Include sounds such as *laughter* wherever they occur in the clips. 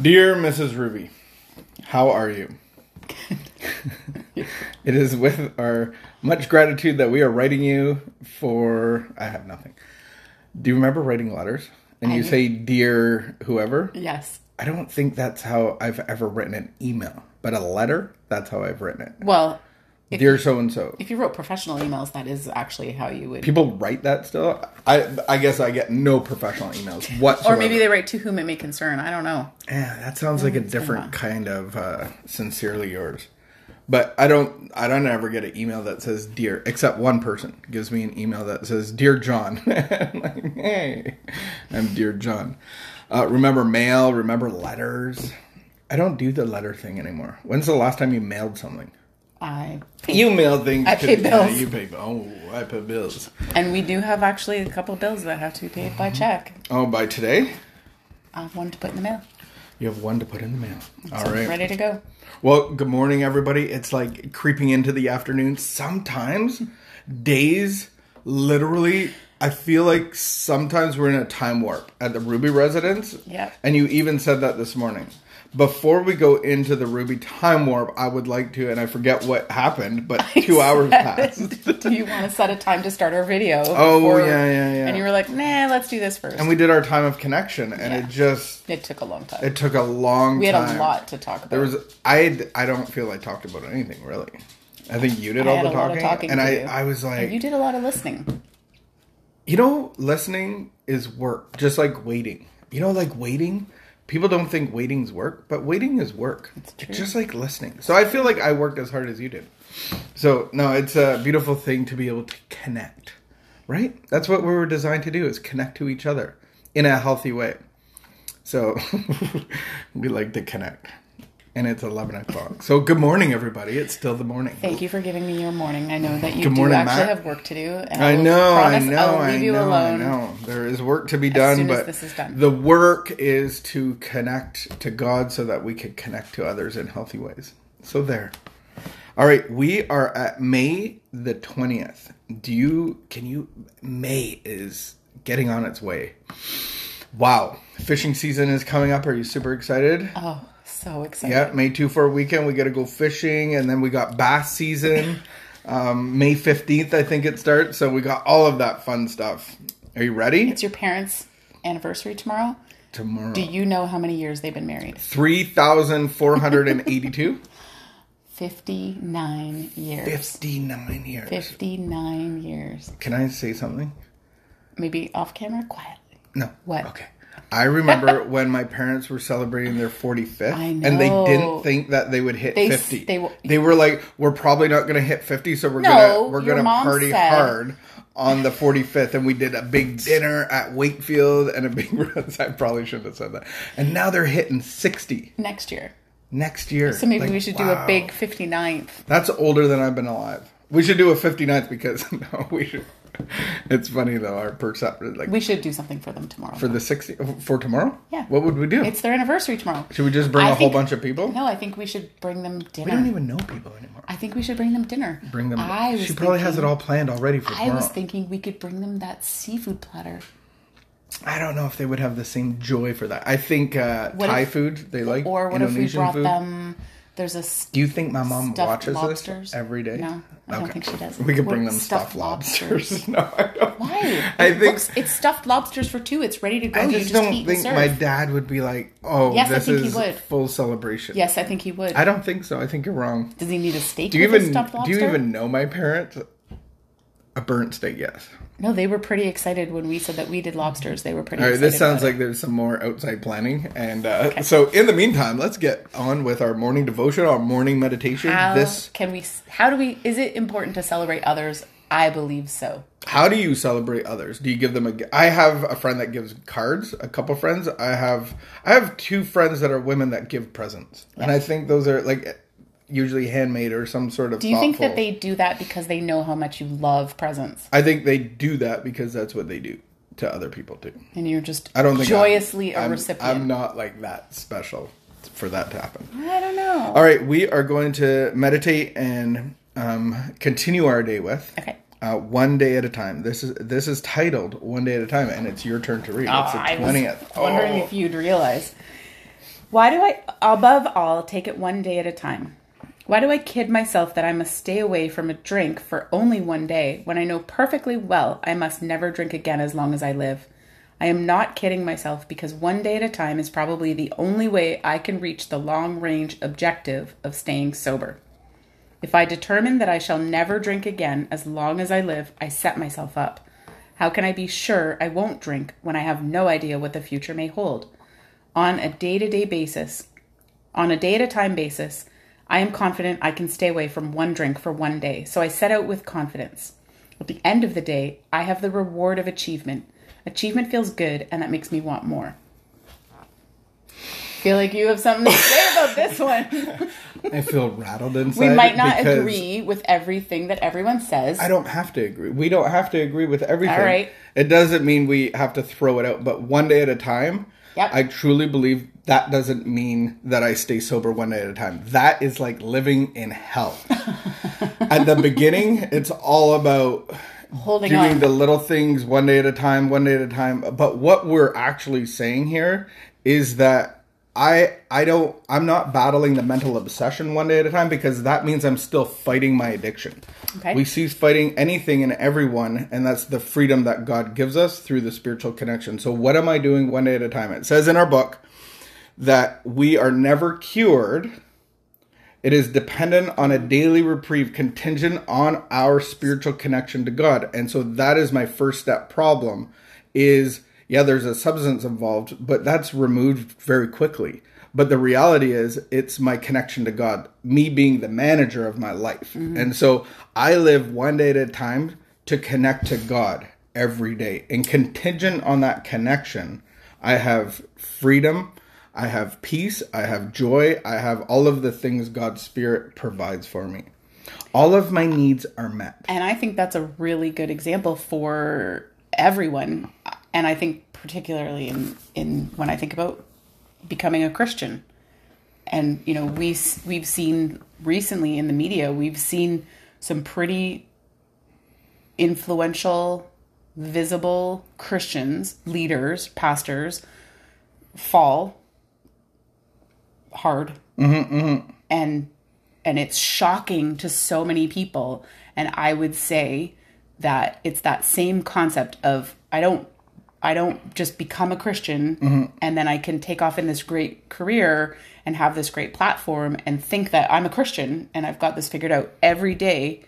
Dear Mrs. Ruby, how are you? *laughs* it is with our much gratitude that we are writing you for. I have nothing. Do you remember writing letters? And you I- say, Dear whoever? Yes. I don't think that's how I've ever written an email, but a letter, that's how I've written it. Well, if, Dear so and so. if you wrote professional emails, that is actually how you would. People write that still? I I guess I get no professional emails whatsoever. *laughs* or maybe they write to whom it may concern. I don't know. Yeah, that sounds like a different kind of uh, sincerely yours. But I don't I don't ever get an email that says dear except one person gives me an email that says dear John. *laughs* I'm like, hey, I'm dear John. Uh, remember mail, remember letters. I don't do the letter thing anymore. When's the last time you mailed something? I You mail things. I to- pay yeah, bills. you pay. Oh, I pay bills. and we do have actually a couple bills that have to be paid by mm-hmm. check. Oh, by today, I have one to put in the mail. you have one to put in the mail. All So right. ready to go. Well, good morning, everybody. It's like creeping into the afternoon. Sometimes days, literally, I feel like sometimes we're in a time warp at the Ruby residence. Yep. And you even said that this morning. Before we go into the Ruby time warp, I would like to, and I forget what happened, but *laughs* two hours passed. *laughs* do you want to set a time to start our video? Oh, before- yeah, yeah, yeah. And you were like, nah, let's do this first. And we did our time of connection, and Yeah. it just, it took a long time. it took a long time. we had time. a lot to talk about. There was I I don't feel I talked about anything really. I think you did I all the a lot talking, of talking and I do. I was like, And you did a lot of listening. you know, listening is work, just like waiting. You know, like waiting. People don't think waiting's work, but waiting is work. It's, true. just like listening. So I feel like I worked as hard as you did. So no, it's a beautiful thing to be able to connect, right? That's what we were designed to do: is connect to each other in a healthy way. So *laughs* we like to connect, and it's eleven o'clock. So good morning, everybody. It's still the morning. Thank you for giving me your morning. I know that you Good do morning, actually Matt. have work to do. And I will know, I know, I I you know, alone. I know. There is work to be done, but this is done. the work is to connect to God so that we can connect to others in healthy ways. So there. All right, we are at May the 20th. Do you can you May is getting on its way. Wow. Fishing season is coming up. Are you super excited? Oh, so excited. Yeah, May 2 for a weekend. We got to go fishing, and then we got bass season. Um, May 15th, I think it starts. So we got all of that fun stuff. Are you ready? It's your parents' anniversary tomorrow. Tomorrow. Do you know how many years they've been married? 3,482? *laughs* 59 years. 59 years. 59 years. Can I say something? Maybe off camera, quietly. No. What? Okay. I remember *laughs* when my parents were celebrating their 45th, I and they didn't think that they would hit They 50. they They were like, "We're probably not going to hit 50, so we're No, gonna we're gonna party said- hard on the 45th." And we did a big *laughs* dinner at Wakefield and a big. *laughs* I probably shouldn't have said that. And now they're hitting 60 Next year. next year. So maybe Like, we should do a big 59th. That's older than I've been alive. We should do a 59th because *laughs* no, we should. It's funny though. Our perception, like We should do something for them tomorrow. for the 60 for tomorrow. Yeah. What would we do? it's their anniversary tomorrow. Should we just bring I a whole bunch of people? No, I think we should bring them dinner. We don't even know people anymore. I think we should bring them dinner. Bring them. I she probably has it all planned already for I was thinking we could bring them that seafood platter. I don't know if they would have the same joy for that. I think uh, Thai if- food they like. Or what Indonesian if we brought food. them? There's a s- Do you think my mom watches lobsters? this every day? No, I don't think she does. We could bring them stuffed, stuffed lobsters. lobsters? *laughs* no, I don't. Why? *laughs* I think looks- it's stuffed lobsters for two. It's ready to go. I just just don't think my dad would be like, "Oh, Yes, I this think he would. full celebration." Yes, I think he would. I don't think so. I think you're wrong. Does he need a steak Do you even do you even know my parents? A burnt steak, yes. No, they were pretty excited when we said that we did lobsters. They were pretty. All right, excited this sounds like there's some more outside planning, and uh, so in the meantime, let's get on with our morning devotion, our morning meditation. How This, can we? How do we? Is it important to celebrate others? I believe so. how do you celebrate others? Do you give them a? I have a friend that gives cards. A couple friends. I have. I have two friends that are women that give presents, and I think those are like usually handmade or some sort of. Do you think that thoughtful- they do that because they know how much you love presents, I think they do that because that's what they do to other people too. and you're just I don't think joyously I'm, a I'm- recipient? I'm not like that special for that to happen. I don't know. All right, we are going to meditate and um, continue our day with Okay. uh, one day at a time. This is this is titled "One Day at a Time," and it's your turn to read. Oh, it's I the was twentieth. wondering Oh. if you'd realize. Why do I, above all, take it one day at a time? Why do I kid myself that I must stay away from a drink for only one day when I know perfectly well I must never drink again as long as I live? I am not kidding myself because one day at a time is probably the only way I can reach the long range objective of staying sober. If I determine that I shall never drink again as long as I live, I set myself up. How can I be sure I won't drink when I have no idea what the future may hold? On a day to day basis, on a day at a time basis, I am confident I can stay away from one drink for one day, so I set out with confidence. At the end of the day, I have the reward of achievement. Achievement feels good, and that makes me want more. Feel like you have something to say about this *laughs* one. I feel rattled inside. we might not agree with everything that everyone says. I don't have to agree. We don't have to agree with everything. All right. It doesn't mean we have to throw it out, but one day at a time. Yep. I truly believe that doesn't mean that I stay sober one day at a time. That is like living in hell. *laughs* at the beginning, it's all about Holding doing on. the little things one day at a time, one day at a time. But what we're actually saying here is that I I don't I'm not battling the mental obsession one day at a time because that means I'm still fighting my addiction. Okay. We cease fighting anything and everyone, and that's the freedom that God gives us through the spiritual connection. So what am I doing one day at a time? It says in our book that we are never cured. It is dependent on a daily reprieve contingent on our spiritual connection to God. And so that is my first step problem is yeah, there's a substance involved, but that's removed very quickly. But the reality is it's my connection to God, me being the manager of my life. Mm-hmm. And so I live one day at a time to connect to God every day. And contingent on that connection, I have freedom, I have peace, I have joy, I have all of the things God's Spirit provides for me. All of my needs are met. And I think that's a really good example for everyone. And I think particularly in, in when I think about becoming a Christian. And you know, we we've seen recently in the media, we've seen some pretty influential, visible Christians, leaders, pastors fall hard. Mm-hmm, mm-hmm. And and it's shocking to so many people. And i would say that it's that same concept of i don't i don't just become a christian mm-hmm. and then i can take off in this great career and have this great platform and think that i'm a christian and i've got this figured out every day.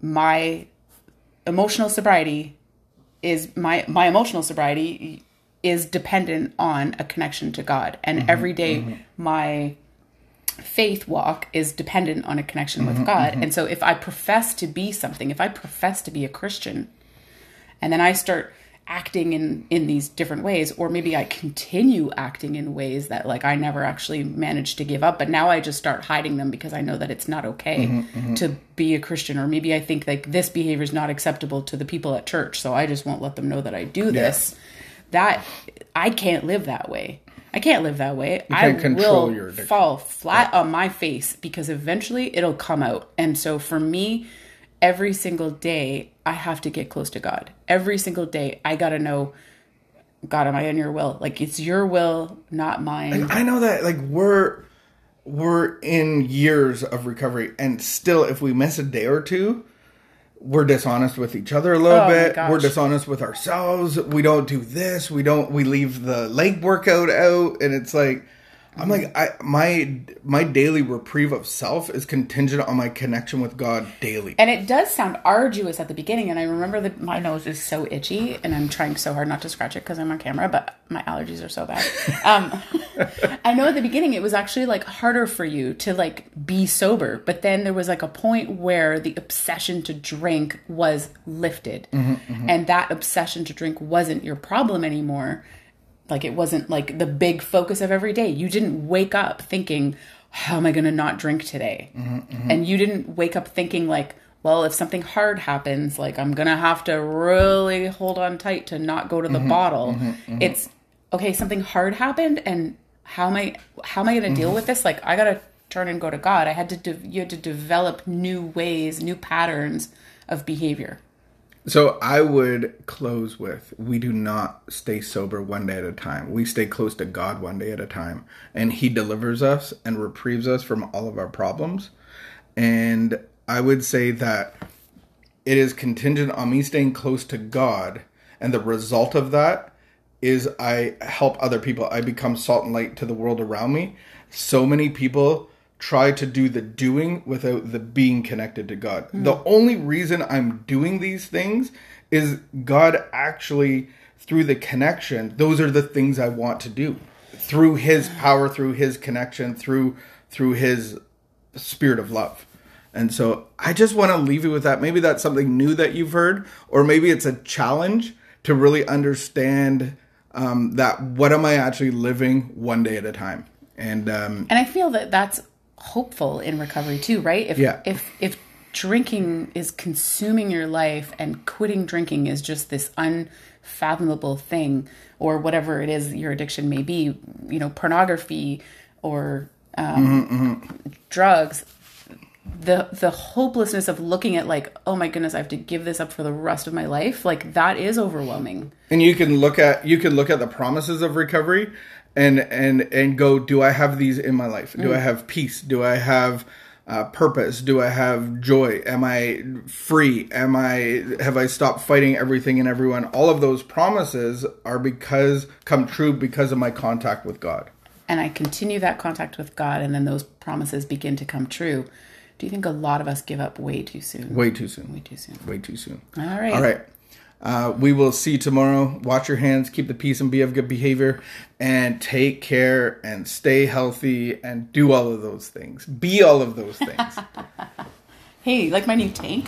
My emotional sobriety is my my emotional sobriety is dependent on a connection to God. And mm-hmm. every day mm-hmm. my faith walk is dependent on a connection with God. And so if I profess to be something if I profess to be a Christian and then I start acting in in these different ways or maybe I continue acting in ways that like I never actually managed to give up but now I just start hiding them because I know that it's not okay to be a Christian. Or maybe I think like this behavior is not acceptable to the people at church so I just won't let them know that I do this. That I can't live that way. I can't live that way. I can't control will fall flat on my face because eventually it'll come out. And so for me every single day I have to get close to God. Every single day I got to know God am I in your will? Like it's your will, not mine. I know that like we're we're in years of recovery and still if we miss a day or two we're dishonest with each other a little Oh bit we're dishonest with ourselves we don't do this we don't we leave the leg workout out and it's like i'm like i my my daily reprieve of self is contingent on my connection with god daily And it does sound arduous at the beginning. And I remember that my nose is so itchy, and I'm trying so hard not to scratch it because I'm on camera, but my allergies are so bad. *laughs* Um, *laughs* I know at the beginning it was actually like harder for you to like be sober, but then there was like a point where the obsession to drink was lifted, and that obsession to drink wasn't your problem anymore. Like it wasn't like the big focus of every day. You didn't wake up thinking, how am I going to not drink today? Mm-hmm, mm-hmm. And you didn't wake up thinking like, well, if something hard happens, like I'm going to have to really hold on tight to not go to the mm-hmm, bottle. It's okay, something hard happened and how am I how am I going to deal with this? Like I got to turn and go to God. I had to de- you had to develop new ways, new patterns of behavior. So I would close with we do not stay sober one day at a time. We stay close to God one day at a time. And He delivers us and reprieves us from all of our problems. And I would say that it is contingent on me staying close to God. And the result of that is I help other people. I become salt and light to the world around me. So many people try to do the doing without the being connected to God. The only reason I'm doing these things is God actually, through the connection, those are the things I want to do. Through his power, through his connection, through through his spirit of love. And so I just want to leave you with that. Maybe that's something new that you've heard, or maybe it's a challenge to really understand um, that what am I actually living one day at a time. And um, And I feel that that's hopeful in recovery too, right? If Yeah. if if drinking is consuming your life and quitting drinking is just this unfathomable thing or whatever it is your addiction may be, you know, pornography or um, drugs, the the hopelessness of looking at like, oh my goodness, I have to give this up for the rest of my life, like that is overwhelming. and you can look at you can look at the promises of recovery and and and go do i have these in my life? Do i have peace? Do i have uh, purpose? Do i have joy? Am i free? Am i have i stopped fighting everything and everyone? All of those promises are because come true because of my contact with god. And I continue that contact with God, and then those promises begin to come true. Do you think a lot of us give up way too soon? way too soon. Way too soon. way too soon. All right. all right uh, we will see you tomorrow. Watch your hands, keep the peace, and be of good behavior, and take care and stay healthy and do all of those things. Be all of those things. *laughs* Hey, like my new tank?